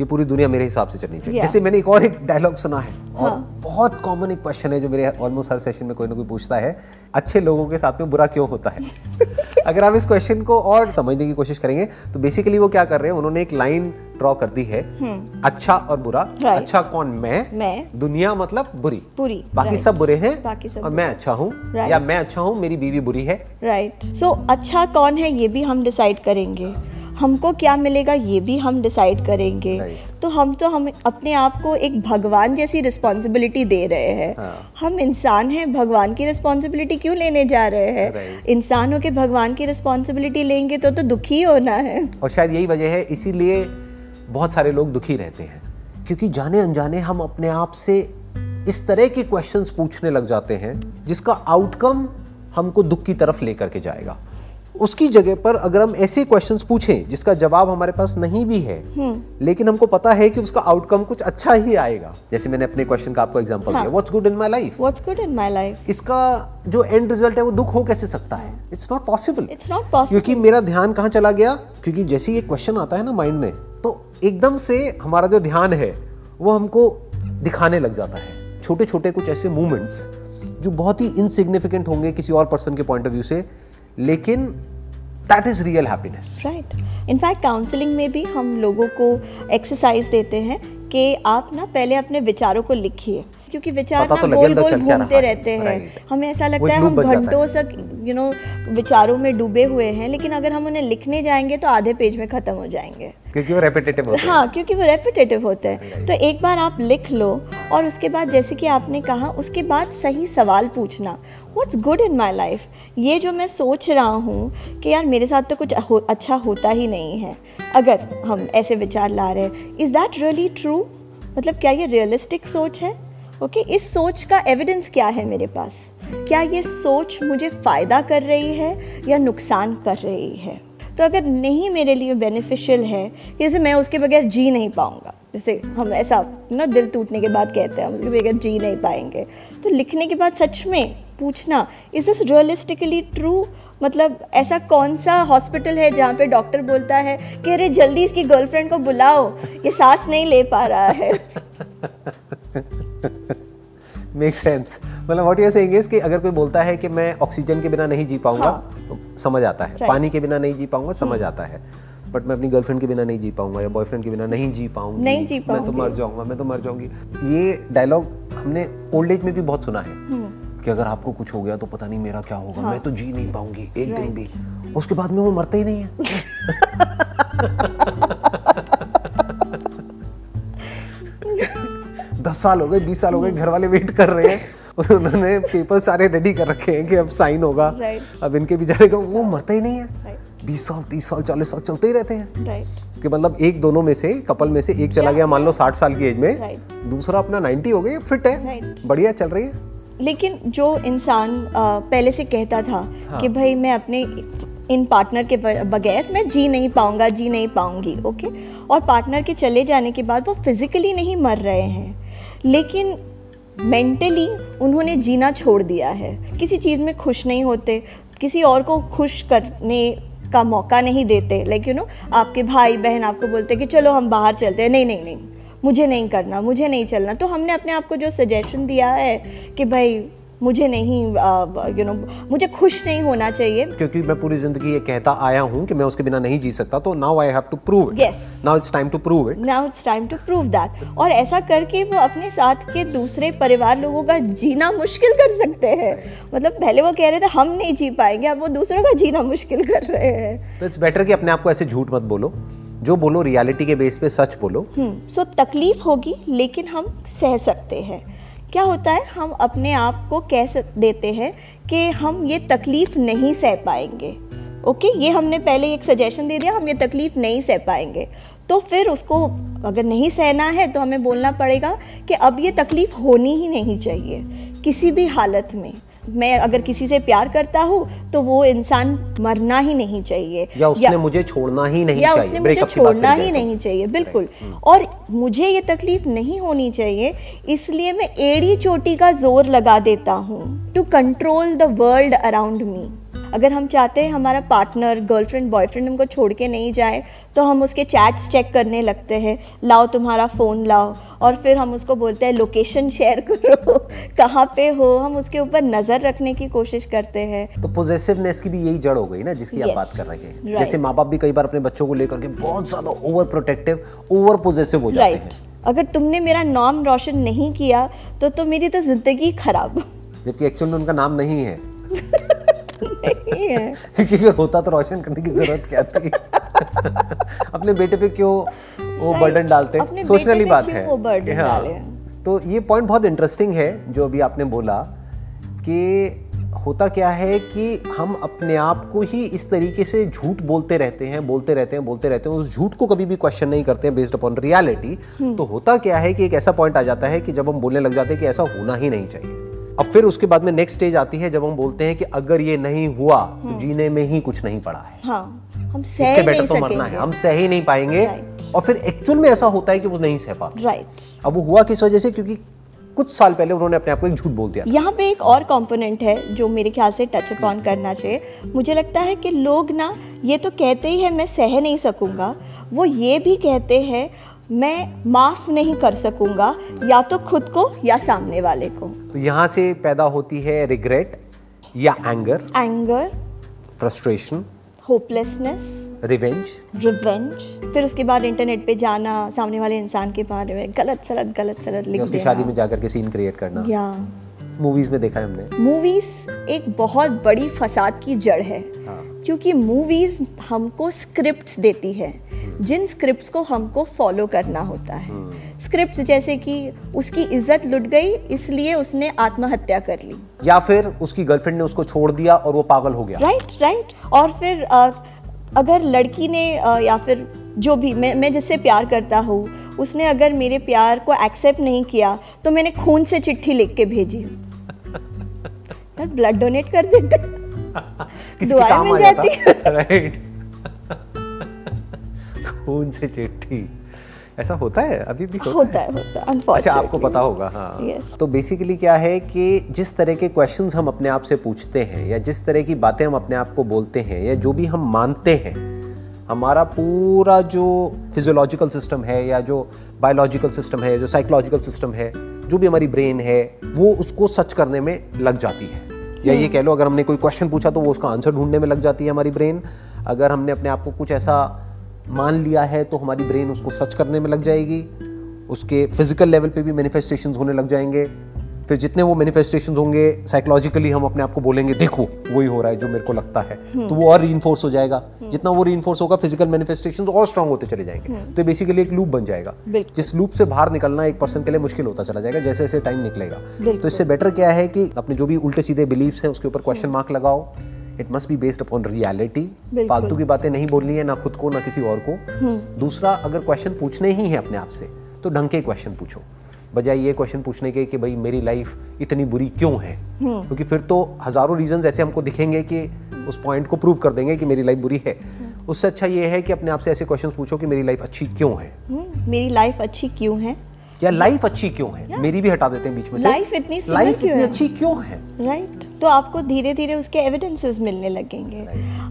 ये पूरी दुनिया मेरे हिसाब से चलनी चाहिए। जैसे मैंने एक और एक डायलॉग सुना है। और हाँ. बहुत कॉमन एक क्वेश्चन है जो मेरे ऑलमोस्ट हर सेशन में कोई ना कोई पूछता है। अच्छे लोगों के साथ में बुरा क्यों होता है? *laughs* अगर आप इस क्वेश्चन को और समझने की कोशिश करेंगे तो बेसिकली वो क्या कर रहे हैं उन्होंने एक लाइन ड्रॉ कर दी है। हम्म। अच्छा और बुरा। अच्छा कौन? मैं। मैं। दुनिया मतलब बुरी। बुरी। बाकी सब बुरे हैं बाकी सब और मैं अच्छा हूँ। या मैं अच्छा हूँ मेरी बीवी बुरी है। राइट सो अच्छा कौन है ये भी हम डिसाइड करेंगे। हमको क्या मिलेगा ये भी हम डिसाइड करेंगे। तो हम तो हम अपने आप को एक भगवान जैसी रिस्पॉन्सिबिलिटी दे रहे हैं। हाँ। हम इंसान हैं भगवान की रिस्पॉन्सिबिलिटी क्यों लेने जा रहे हैं? इंसान हो के भगवान की रिस्पॉन्सिबिलिटी लेंगे तो तो दुखी होना है। और शायद यही वजह है इसीलिए बहुत सारे लोग दुखी रहते हैं। क्योंकि जाने अनजाने हम अपने आप से इस तरह के क्वेश्चंस पूछने लग जाते हैं जिसका आउटकम हमको दुख की तरफ़ लेकर के जाएगा। उसकी जगह पर अगर हम ऐसे क्वेश्चंस पूछें जिसका जवाब हमारे पास नहीं भी है लेकिन हमको पता है कि उसका आउटकम कुछ अच्छा ही आएगा। जैसे मैंने अपने क्वेश्चन का आपको एग्जांपल दिया। What's good in my life what's good in my life इसका जो एंड रिज़ल्ट है वो दुख हो कैसे सकता है? It's not possible it's not possible क्योंकि मेरा ध्यान कहाँ चला गया? क्योंकि जैसे ये क्वेश्चन आता है ना माइंड में तो एकदम से हमारा जो ध्यान है वो हमको दिखाने लग जाता है। छोटे छोटे कुछ ऐसे मूवमेंट्स जो बहुत ही इनसिग्निफिकेंट होंगे किसी और पर्सन के पॉइंट ऑफ़ व्यू से लेकिन that is real happiness right in fact counselling में भी हम लोगों को एक्सरसाइज देते हैं कि आप ना पहले अपने विचारों को लिखिए। क्योंकि विचार ना तो गोल गोल घूमते रहते हैं। हमें ऐसा लगता है हम घंटों तक यू नो विचारों में डूबे हुए हैं लेकिन अगर हम उन्हें लिखने जाएँगे तो आधे पेज में ख़त्म हो जाएँगे। क्योंकि वो रेपिटेटिव होते हैं। हाँ क्योंकि वो रेपिटेटिव होते हैं। तो एक बार आप लिख लो और उसके बाद जैसे कि आपने कहा उसके बाद सही सवाल पूछना। What's good in my life ये जो मैं सोच रहा हूँ कि यार मेरे साथ तो कुछ हो, अच्छा होता ही नहीं है। अगर हम ऐसे विचार ला रहे हैं इज़ दैट रियली ट्रू मतलब क्या ये रियलिस्टिक सोच है? Okay okay? इस सोच का एविडेंस क्या है मेरे पास? क्या ये सोच मुझे फ़ायदा कर रही है या नुकसान कर रही है? तो अगर नहीं मेरे लिए बेनिफिशियल है, जैसे मैं उसके बगैर जी नहीं पाऊँगा, जैसे हम ऐसा ना दिल टूटने के बाद कहते हैं, हम उसके बगैर जी नहीं पाएँगे। तो लिखने के बाद सच में पूछना इज़ दिस रियलिस्टिकली ट्रू मतलब ऐसा कौन सा हॉस्पिटल है जहाँ पे डॉक्टर बोलता है कि, अरे, जल्दी इसकी गर्लफ्रेंड को बुलाओ, ये सांस नहीं ले पा रहा है? *laughs* मेक सेंस मतलब what you are saying is कि अगर कोई बोलता है कि मैं ऑक्सीजन के बिना नहीं जी पाऊँगा हाँ। तो समझ आता है। Right. पानी के बिना नहीं जी पाऊँगा समझ आता है। बट मैं अपनी गर्लफ्रेंड के बिना नहीं जी पाऊँगा या बॉयफ्रेंड के बिना नहीं जी पाऊँगी। नहीं जी मैं तो मर जाऊँगा मैं तो मर जाऊँगी। ये डायलॉग हमने ओल्ड एज में भी बहुत सुना है कि अगर आपको कुछ हो गया तो पता नहीं मेरा क्या होगा हाँ। मैं तो जी नहीं पाऊँगी एक दिन भी। उसके बाद में वो मरते ही नहीं है। *laughs* दस साल हो गए बीस साल हो गए घर वाले वेट कर रहे हैं। और उन्होंने पेपर सारे रेडी कर रखे हैं कि अब साइन होगा। Right. अब इनके बेचारे का वो मरता ही नहीं है। Right. बीस साल तीस साल चालीस साल चलते ही रहते हैं। राइट कि मतलब एक दोनों में से कपल में से एक चला गया मान लो साठ साल की एज में। Right. दूसरा अपना नाइन्टी हो गई फिट है। Right. बढ़िया चल रही है। लेकिन जो इंसान पहले से कहता था हाँ। कि भाई मैं अपने इन पार्टनर के बगैर मैं जी नहीं पाऊँगा जी नहीं पाऊँगी ओके और पार्टनर के चले जाने के बाद वो फिजिकली नहीं मर रहे हैं। लेकिन मेंटली उन्होंने जीना छोड़ दिया है। किसी चीज़ में खुश नहीं होते, किसी और को खुश करने का मौका नहीं देते। लाइक यू नो आपके भाई बहन आपको बोलते कि चलो हम बाहर चलते हैं। नहीं नहीं नहीं, मुझे नहीं करना, मुझे नहीं चलना। तो हमने अपने आप को जो सजेशन दिया है कि भाई मुझे नहीं यू नो मुझे खुश नहीं होना चाहिए। क्योंकि मैं पूरी ज़िंदगी ये कहता आया हूँ कि मैं उसके बिना नहीं जी सकता तो now I have to prove it Yes. Now it's time to prove it now it's time to prove that और ऐसा करके वो अपने साथ के दूसरे परिवार लोगों का जीना मुश्किल कर सकते हैं। मतलब पहले वो कह रहे थे हम नहीं जी पाएँगे अब वो दूसरों का जीना मुश्किल कर रहे हैं। तो इट्स बेटर कि अपने आप को ऐसे झूठ मत बोलो। जो बोलो रियलिटी के बेस पे सच बोलो। सो so, तकलीफ़ होगी लेकिन हम सह सकते हैं। क्या होता है, हम अपने आप को कह देते हैं कि हम ये तकलीफ़ नहीं सह पाएँगे। ओके, ये हमने पहले एक सजेशन दे दिया, हम ये तकलीफ़ नहीं सह पाएँगे। तो फिर उसको अगर नहीं सहना है तो हमें बोलना पड़ेगा कि अब ये तकलीफ़ होनी ही नहीं चाहिए, किसी भी हालत में। मैं अगर किसी से प्यार करता हूँ तो वो इंसान मरना ही नहीं चाहिए। या उसने या, मुझे छोड़ना ही नहीं या चाहिए। उसने मुझे छोड़ना ही। नहीं चाहिए बिल्कुल। और मुझे ये तकलीफ़ नहीं होनी चाहिए इसलिए मैं एड़ी चोटी का ज़ोर लगा देता हूँ to control the world around me अगर हम चाहते हैं हमारा पार्टनर गर्लफ्रेंड बॉयफ्रेंड हमको छोड़ के नहीं जाए तो हम उसके चैट्स चेक करने लगते हैं। लाओ तुम्हारा फ़ोन लाओ। और फिर हम उसको बोलते हैं लोकेशन शेयर करो। *laughs* कहाँ पे हो? हम उसके ऊपर नज़र रखने की कोशिश करते हैं। तो पोजेसिवनेस की भी यही जड़ हो गई ना जिसकी yes. आप बात कर रहे हैं। Right. जैसे माँ बाप भी कई बार अपने बच्चों को लेकर के बहुत ज़्यादा ओवर प्रोटेक्टिव ओवर पोजेसिव हो जाते राइट हैं। अगर तुमने मेरा नाम रोशन नहीं किया तो तो मेरी तो ज़िंदगी खराब। जबकि एक्चुअल में उनका नाम नहीं है। *laughs* नहीं है। *laughs* क्योंकि अगर होता तो रोशन करने की ज़रूरत क्या थी? *laughs* अपने बेटे पे क्यों वो बर्डन डालते? सोचने वाली बात है। हाँ, तो ये पॉइंट बहुत इंटरेस्टिंग है जो अभी आपने बोला कि होता क्या है कि हम अपने आप को ही इस तरीके से झूठ बोलते रहते हैं बोलते रहते हैं बोलते रहते हैं उस झूठ को कभी भी क्वेश्चन नहीं करते हैं बेस्ड अपॉन रियलिटी तो होता क्या है कि एक ऐसा पॉइंट आ जाता है कि जब हम बोलने लग जाते हैं कि ऐसा होना ही नहीं चाहिए। अब फिर उसके बाद में नेक्स्ट स्टेज आती है जब हम बोलते हैं कि अगर ये नहीं हुआ तो जीने में ही कुछ नहीं पड़ा है। हाँ हम सह इससे नहीं बेटर तो मरना है हम सह ही नहीं पाएँगे। और फिर एक्चुअल में ऐसा होता है कि वो नहीं सह पाते। राइट अब वो हुआ किस वजह से? क्योंकि कुछ साल पहले उन्होंने अपने आप को एक झूठ बोल दिया यहाँ पे एक और कंपोनेंट है जो मेरे ख्याल से टच अपॉन करना चाहिए। मुझे लगता है कि लोग ना ये तो कहते ही है मैं सह नहीं सकूँगा। वो ये भी कहते हैं मैं माफ़ नहीं कर सकूँगा या तो खुद को या सामने वाले को। तो यहाँ से पैदा होती है रिग्रेट या anger anger frustration hopelessness revenge revenge फिर उसके बाद इंटरनेट पे जाना सामने वाले इंसान के बारे में गलत सलत गलत सलत लिख उसकी शादी में जाकर के सीन क्रिएट करना। या। मूवीज़ में देखा है हमने। मूवीज़ एक बहुत बड़ी फसाद की जड़ है। हाँ। क्योंकि मूवीज़ हमको स्क्रिप्ट्स देती है। जिन स्क्रिप्ट्स को हमको फॉलो करना होता है। स्क्रिप्ट्स जैसे कि उसकी इज़्ज़त लुट गई इसलिए उसने आत्महत्या कर ली। या फिर उसकी गर्लफ्रेंड ने उसको छोड़ दिया और वो पागल हो गया। राइट राइट और फिर अगर लड़की ने या फिर जो भी मैं मैं जिससे प्यार करता हूँ उसने अगर मेरे प्यार को एक्सेप्ट नहीं किया तो मैंने खून से चिट्ठी लिख के भेजी। *laughs* यार ब्लड डोनेट कर देते। *laughs* किसी काम आ जाता। राइट *laughs* *laughs* खून से चिट्ठी। ऐसा होता है? अभी भी होता, होता है? है होता है। अच्छा आपको पता होगा हाँ। Yes. तो बेसिकली क्या है कि जिस तरह के क्वेश्चंस हम अपने आप से पूछते हैं या जिस तरह की बातें हम अपने आप को बोलते हैं या जो भी हम मानते हैं हमारा पूरा जो फिजियोलॉजिकल सिस्टम है या जो बायोलॉजिकल सिस्टम है जो साइकोलॉजिकल सिस्टम है जो भी हमारी ब्रेन है वो उसको सच करने में लग जाती है। या ये कह लो अगर हमने कोई क्वेश्चन पूछा तो वो उसका आंसर ढूँढने में लग जाती है हमारी ब्रेन अगर हमने अपने आप को कुछ ऐसा मान लिया है तो हमारी ब्रेन उसको सच करने में लग जाएगी। उसके फ़िज़िकल लेवल पे भी मैनिफेस्टेशंस होने लग जाएँगे। फिर जितने वो मैनिफेस्टेशन होंगे साइकोलॉजिकली हम अपने आप को बोलेंगे देखो वही हो रहा है जो मेरे को लगता है। तो वो और रीइंफोर्स हो जाएगा। जितना वो रीइंफोर्स होगा फ़िज़िकल मैनिफेस्टेशंस और स्ट्रांग होते चले जाएँगे। तो बेसिकली एक लूप बन जाएगा। जिस लूप से बाहर निकलना एक पर्सन के लिए मुश्किल होता चला जाएगा जैसे जैसे टाइम निकलेगा। तो इससे बेटर क्या है कि अपने जो भी उल्टे सीधे बिलीव्स हैं उसके ऊपर क्वेश्चन मार्क लगाओ। It must be based upon reality फालतू की बातें नहीं बोलनी है ना खुद को ना किसी और को। दूसरा अगर क्वेश्चन पूछने ही है अपने आप से तो ढंग के क्वेश्चन पूछो। बजाय ये क्वेश्चन पूछने के कि भाई मेरी लाइफ इतनी बुरी क्यों है? क्योंकि फिर तो हज़ारों रीजन ऐसे हमको दिखेंगे कि उस पॉइंट को प्रूव कर देंगे कि मेरी लाइफ बुरी है। उससे अच्छा ये है कि अपने आप से ऐसे क्वेश्चन पूछो कि मेरी लाइफ अच्छी क्यों है? हम्म, मेरी लाइफ अच्छी क्यों है? या लाइफ अच्छी क्यों है? मेरी भी हटा देते हैं बीच में से। Life इतनी लाइफ क्यों इतनी अच्छी क्यों है? राइट तो आपको धीरे धीरे उसके एविडेंसेस मिलने लगेंगे।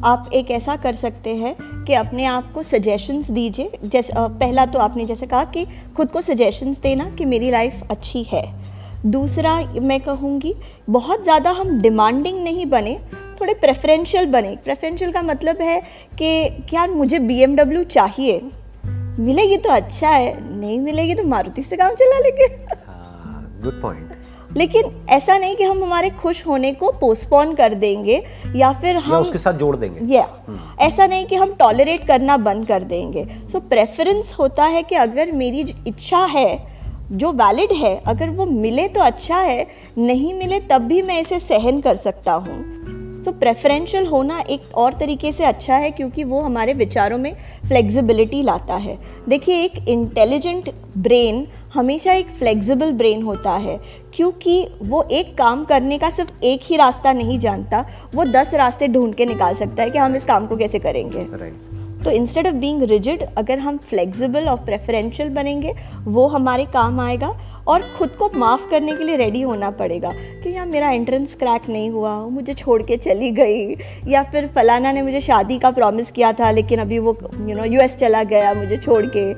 आप एक ऐसा कर सकते हैं कि अपने आप को सजेशंस दीजिए। जैसे पहला तो आपने जैसे कहा कि खुद को सजेशंस देना कि मेरी लाइफ अच्छी है। दूसरा मैं कहूँगी बहुत ज़्यादा हम डिमांडिंग नहीं बने थोड़े प्रेफरेंशियल बने। प्रेफरेंशियल का मतलब है कि यार मुझे बी चाहिए। मिलेगी तो अच्छा है नहीं मिलेगी तो मारुति से काम चला लेंगे। गुड पॉइंट लेकिन ऐसा नहीं कि हम हमारे खुश होने को पोस्टपोन कर देंगे या फिर या हम उसके साथ जोड़ देंगे। या ऐसा नहीं कि हम टॉलरेट करना बंद कर देंगे। सो so, प्रेफरेंस होता है कि अगर मेरी इच्छा है जो वैलिड है अगर वो मिले तो अच्छा है नहीं मिले तब भी मैं इसे सहन कर सकता हूँ। सो प्रेफरेंशियल होना एक और तरीके से अच्छा है क्योंकि वो हमारे विचारों में फ्लेक्सिबिलिटी लाता है। देखिए एक इंटेलिजेंट ब्रेन हमेशा एक फ्लेक्सिबल ब्रेन होता है क्योंकि वो एक काम करने का सिर्फ़ एक ही रास्ता नहीं जानता वो दस रास्ते ढूंढ के निकाल सकता है कि हम इस काम को कैसे करेंगे। राइट तो इंस्टेड ऑफ़ बीइंग रिजिड अगर हम फ्लेक्सिबल और प्रेफरेंशियल बनेंगे वो हमारे काम आएगा। और खुद को माफ़ करने के लिए रेडी होना पड़ेगा कि यार मेरा एंट्रेंस क्रैक नहीं हुआ मुझे छोड़ के चली गई। या फिर फलाना ने मुझे शादी का प्रॉमिस किया था लेकिन अभी वो यू नो यूएस चला गया मुझे छोड़ के।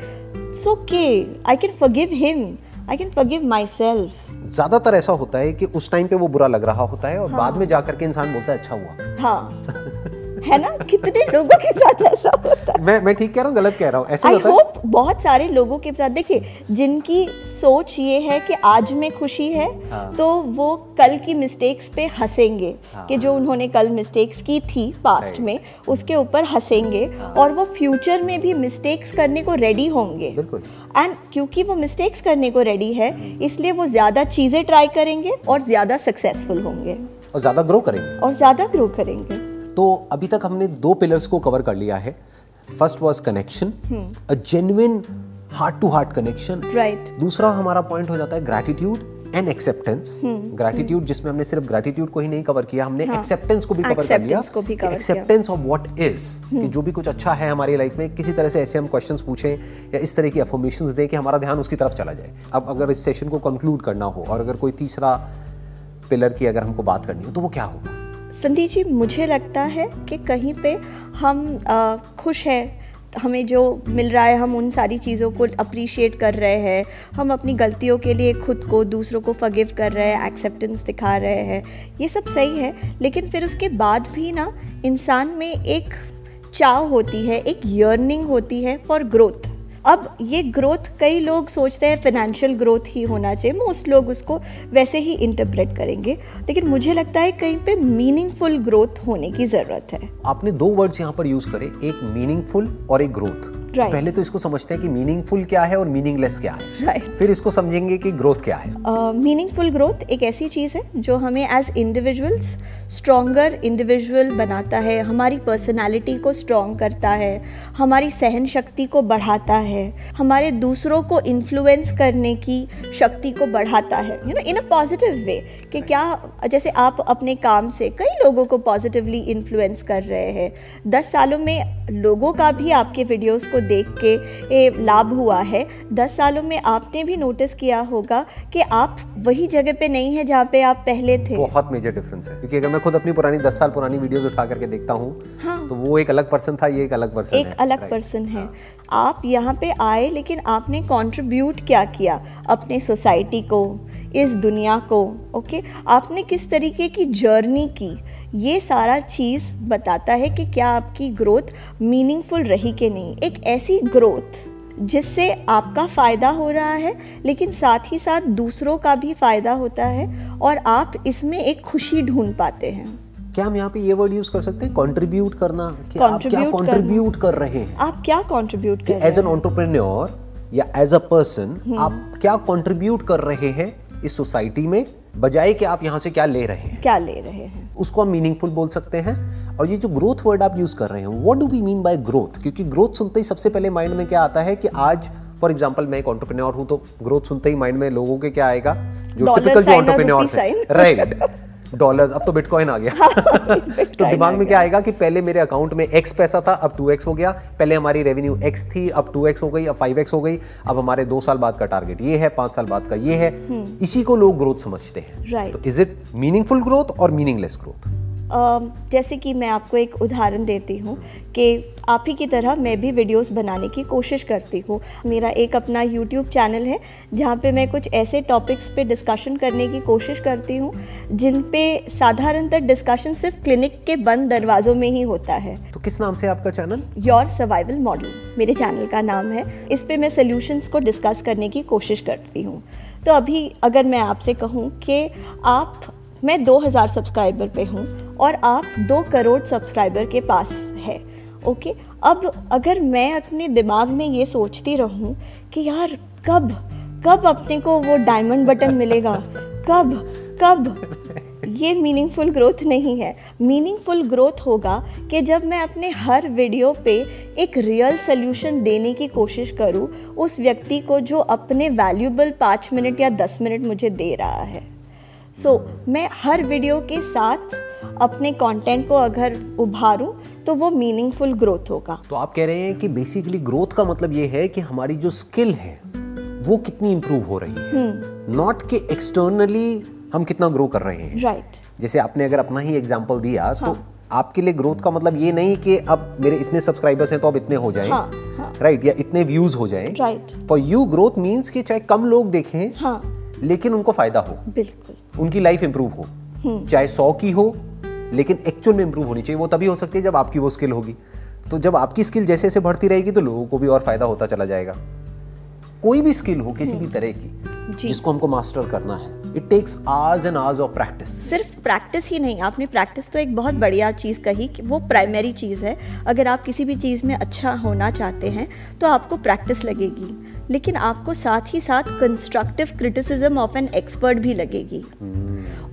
सो के I can forgive him I can forgive myself ज़्यादातर ऐसा होता है कि उस टाइम पे वो बुरा लग रहा होता है और हाँ। बाद में जाकर के इंसान बोलता है अच्छा हुआ। हाँ। *laughs* है ना? कितने लोगों के साथ ऐसा होता है। मैं मैं ठीक कह रहा हूँ गलत कह रहा हूँ। ऐसे आई होता है? होप बहुत सारे लोगों के साथ देखिए जिनकी सोच ये है कि आज में खुशी है हाँ। तो वो कल की मिस्टेक्स पे हंसेंगे हाँ। कि जो उन्होंने कल मिस्टेक्स की थी पास्ट में उसके ऊपर हंसेंगे हाँ। और वो फ्यूचर में भी मिस्टेक्स करने को रेडी होंगे। बिल्कुल। एंड क्योंकि वो मिस्टेक्स करने को रेडी है इसलिए वो ज़्यादा चीज़ें ट्राई करेंगे और ज़्यादा सक्सेसफुल होंगे। और ज़्यादा ग्रो करेंगे। और ज़्यादा ग्रो करेंगे। तो अभी तक हमने दो पिलर्स को कवर कर लिया है। First was connection a genuine heart to heart connection right दूसरा हमारा पॉइंट हो जाता है ग्रैटिट्यूड एंड एक्सेप्टेंस ग्रेटिट्यूड जिसमें हमने सिर्फ़ ग्रेटिट्यूड को ही नहीं कवर किया हमने हाँ, एक्सेप्टेंस को भी कवर कर लिया। एक्सेप्टेंस ऑफ़ व्हाट इज़ कि जो भी कुछ अच्छा है हमारी लाइफ में किसी तरह से ऐसे हम क्वेश्चंस पूछें या इस तरह की अफर्मेशंस दें कि हमारा ध्यान उसकी तरफ़ चला जाए। अब अगर इस सेशन को कंक्लूड करना हो और अगर कोई तीसरा पिलर की अगर हमको बात करनी हो तो वो क्या होगा? संदीप जी मुझे लगता है कि कहीं पे हम आ, खुश हैं। हमें जो मिल रहा है हम उन सारी चीज़ों को अप्रिशिएट कर रहे हैं। हम अपनी गलतियों के लिए खुद को दूसरों को फगिव कर रहे हैं एक्सेप्टेंस दिखा रहे हैं। ये सब सही है लेकिन फिर उसके बाद भी ना इंसान में एक चाव होती है एक यर्निंग होती है फॉर ग्रोथ अब ये ग्रोथ कई लोग सोचते हैं फिनेंशियल ग्रोथ ही होना चाहिए। मोस्ट लोग उसको वैसे ही इंटरप्रेट करेंगे। लेकिन मुझे लगता है कहीं पे मीनिंगफुल ग्रोथ होने की ज़रूरत है। आपने दो वर्ड्स यहाँ पर यूज़ करे, एक मीनिंगफुल और एक ग्रोथ Right. पहले तो इसको समझते हैं कि मीनिंगफुल क्या है और मीनिंगलेस क्या है। राइट फिर इसको समझेंगे कि ग्रोथ क्या है। मीनिंगफुल uh, ग्रोथ एक ऐसी चीज़ है जो हमें एज इंडिविजुअल्स स्ट्रॉन्गर इंडिविजुअल बनाता है हमारी पर्सनालिटी को स्ट्रॉन्ग करता है हमारी सहन शक्ति को बढ़ाता है हमारे दूसरों को इन्फ्लुएंस करने की शक्ति को बढ़ाता है। You know in a positive way कि क्या जैसे आप अपने काम से कई लोगों को पॉजिटिवली इन्फ्लुएंस कर रहे हैं। दस सालों में लोगों का भी आपके वीडियोस को देख के ए, लाभ हुआ है। दस सालों में आपने भी नोटिस किया होगा कि आप वही जगह पे नहीं है जहाँ पे आप पहले थे। बहुत मेजर डिफरेंस है। क्योंकि अगर मैं खुद अपनी पुरानी दस साल पुरानी वीडियोस उठा करके देखता हूँ हाँ। तो वो एक अलग पर्सन था ये एक अलग पर्सन एक है। अलग पर्सन है। आप यहाँ पे आए लेकिन आपने कंट्रीब्यूट क्या किया? अपने सोसाइटी को इस दुनिया को ओके आपने किस तरीके की जर्नी की? ये सारा चीज़ बताता है कि क्या आपकी ग्रोथ मीनिंगफुल रही कि नहीं। एक ऐसी ग्रोथ जिससे आपका फ़ायदा हो रहा है लेकिन साथ ही साथ दूसरों का भी फ़ायदा होता है और आप इसमें एक खुशी ढूंढ पाते हैं। क्या हम यहाँ पे ये वर्ड यूज़ कर सकते हैं? कंट्रीब्यूट करना कि आप क्या कंट्रीब्यूट कर रहे हैं? आप क्या कंट्रीब्यूट कर रहे एज एन एंटरप्रेन्योर या एज अ पर्सन आप क्या कंट्रीब्यूट कर रहे हैं इस सोसाइटी में? बजाय कि आप यहाँ से क्या ले रहे हैं। क्या ले रहे हैं। उसको हम मीनिंगफुल बोल सकते हैं। और ये जो ग्रोथ वर्ड आप यूज़ कर रहे हैं what do we mean by growth क्योंकि ग्रोथ सुनते ही सबसे पहले माइंड में क्या आता है कि आज फॉर एग्ज़ाम्पल मैं एक ऑन्टरप्रेन्योर हूँ तो ग्रोथ सुनते ही माइंड में लोगों के क्या आएगा? जो टिपिकल जो ऑन्टरप्रेन्योर राइट *laughs* डॉलर्स अब तो बिटकॉइन आ गया। *laughs* तो दिमाग में क्या आएगा कि पहले मेरे अकाउंट में एक्स पैसा था अब टू एक्स हो गया। पहले हमारी रेवेन्यू एक्स थी अब टू एक्स हो गई अब फाइव एक्स हो गई। अब हमारे दो साल बाद का टारगेट ये है पाँच साल बाद का ये है। इसी को लोग ग्रोथ समझते हैं। तो इज़ इट मीनिंगफुल ग्रोथ और मीनिंगलेस ग्रोथ जैसे कि मैं आपको एक उदाहरण देती हूँ कि आप ही की तरह मैं भी वीडियोस बनाने की कोशिश करती हूँ। मेरा एक अपना यूट्यूब चैनल है जहाँ पे मैं कुछ ऐसे टॉपिक्स पे डिस्कशन करने की कोशिश करती हूँ जिन पे साधारणतः डिस्कशन सिर्फ़ क्लिनिक के बंद दरवाज़ों में ही होता है। तो किस नाम से आपका चैनल? योर सर्वाइवल मॉडल मेरे चैनल का नाम है। इस पर मैं सोल्यूशंस को डिस्कस करने की कोशिश करती हूँ। तो अभी अगर मैं आपसे कहूँ कि आप मैं 2000 सब्सक्राइबर पे हूँ और आप दो करोड़ सब्सक्राइबर के पास है ओके? अब अगर मैं अपने दिमाग में ये सोचती रहूँ कि यार कब कब अपने को वो डायमंड बटन मिलेगा? *laughs* कब कब? ये मीनिंगफुल ग्रोथ नहीं है। मीनिंगफुल ग्रोथ होगा कि जब मैं अपने हर वीडियो पे एक रियल सोल्यूशन देने की कोशिश करूँ उस व्यक्ति को जो अपने वैल्यूबल पाँच मिनट या दस मिनट मुझे दे रहा है। सो so, मैं हर वीडियो के साथ अपने कंटेंट को अगर उभारूं तो वो मीनिंगफुल ग्रोथ होगा। तो आप कह रहे हैं कि बेसिकली ग्रोथ का मतलब ये है कि हमारी जो स्किल है वो कितनी इंप्रूव हो रही है। नॉट कि एक्सटर्नली हम कितना ग्रो कर रहे हैं। Right right. जैसे आपने अगर अपना ही एग्ज़ाम्पल दिया हाँ. तो आपके लिए ग्रोथ का मतलब ये नहीं कि अब मेरे इतने सब्सक्राइबर्स हैं तो अब इतने हो जाएँ। हाँ, हाँ। राइट या इतने व्यूज़ हो जाएँ। Right for you growth means कि चाहे कम लोग देखें हाँ। लेकिन उनको फ़ायदा हो। बिल्कुल। उनकी लाइफ इंप्रूव हो। चाहे सौ की हो लेकिन एक्चुअल में इंप्रूव होनी चाहिए। वो तभी हो सकती है जब आपकी वो स्किल होगी। तो जब आपकी स्किल जैसे जैसे बढ़ती रहेगी तो लोगों को भी और फ़ायदा होता चला जाएगा। कोई भी स्किल हो किसी भी तरह की जिसको हमको मास्टर करना है it takes hours and hours of practice सिर्फ़ प्रैक्टिस ही नहीं आपने प्रैक्टिस तो एक बहुत बढ़िया चीज़ कही कि वो प्राइमरी चीज़ है। अगर आप किसी भी चीज़ में अच्छा होना चाहते हैं तो आपको प्रैक्टिस लगेगी। लेकिन आपको साथ ही साथ constructive criticism of an expert भी लगेगी।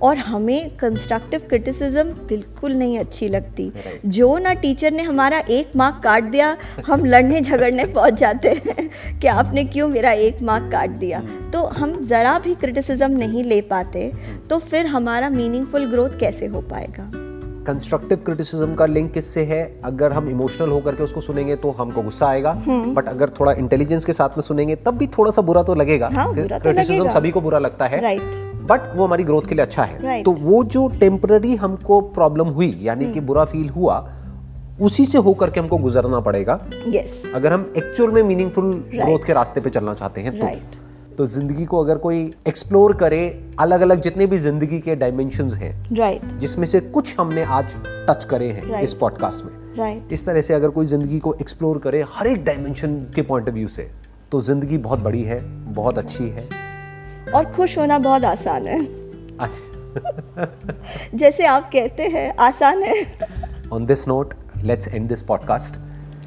और हमें कंस्ट्रक्टिव क्रिटिसिज्म बिल्कुल नहीं अच्छी लगती। Right. जो ना टीचर ने हमारा एक मार्क काट दिया हम लड़ने झगड़ने *laughs* पहुँच जाते हैं कि आपने क्यों मेरा एक मार्क काट दिया। तो हम ज़रा भी क्रिटिसिज्म नहीं ले पाते तो फिर हमारा मीनिंगफुल ग्रोथ कैसे हो पाएगा? कंस्ट्रक्टिव क्रिटिसिज्म का लिंक किससे है? अगर हम इमोशनल होकर के उसको सुनेंगे तो हमको गुस्सा आएगा। बट अगर थोड़ा इंटेलिजेंस के साथ में सुनेंगे तब भी थोड़ा सा बुरा तो लगेगा। हाँ, तो क्रिटिसिज्म सभी को बुरा लगता है। Right. बट वो हमारी ग्रोथ के लिए अच्छा है। Right. तो वो जो टेम्पररी हमको प्रॉब्लम हुई यानी कि बुरा फील हुआ उसी से होकर के हमको गुजरना पड़ेगा। यस अगर हम एक्चुअल में मीनिंगफुल ग्रोथ के रास्ते पे चलना चाहते हैं तो। Right. तो ज़िंदगी को अगर कोई एक्सप्लोर करे अलग अलग जितने भी ज़िंदगी के डायमेंशन हैं राइट जिसमें से कुछ हमने आज टच करे हैं Right. इस पॉडकास्ट में। राइट इस तरह से अगर कोई ज़िंदगी को एक्सप्लोर करे हर एक डायमेंशन के पॉइंट ऑफ़ व्यू से तो ज़िंदगी बहुत बड़ी है बहुत अच्छी है। और खुश होना बहुत आसान है। *laughs* जैसे आप कहते हैं आसान है। On this note let's end this podcast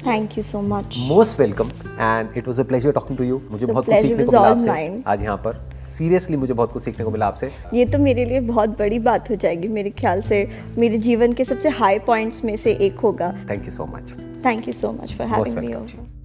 thank you so much most welcome and it was a pleasure talking to you मुझे बहुत कुछ सीखने को मिला आपसे। आज यहाँ पर सीरियसली मुझे बहुत कुछ सीखने को मिला आपसे। ये तो मेरे लिए बहुत बड़ी बात हो जाएगी मेरे ख्याल से। मेरे जीवन के सबसे हाई पॉइंट्स में से एक होगा। Thank you so much thank you so much for having me over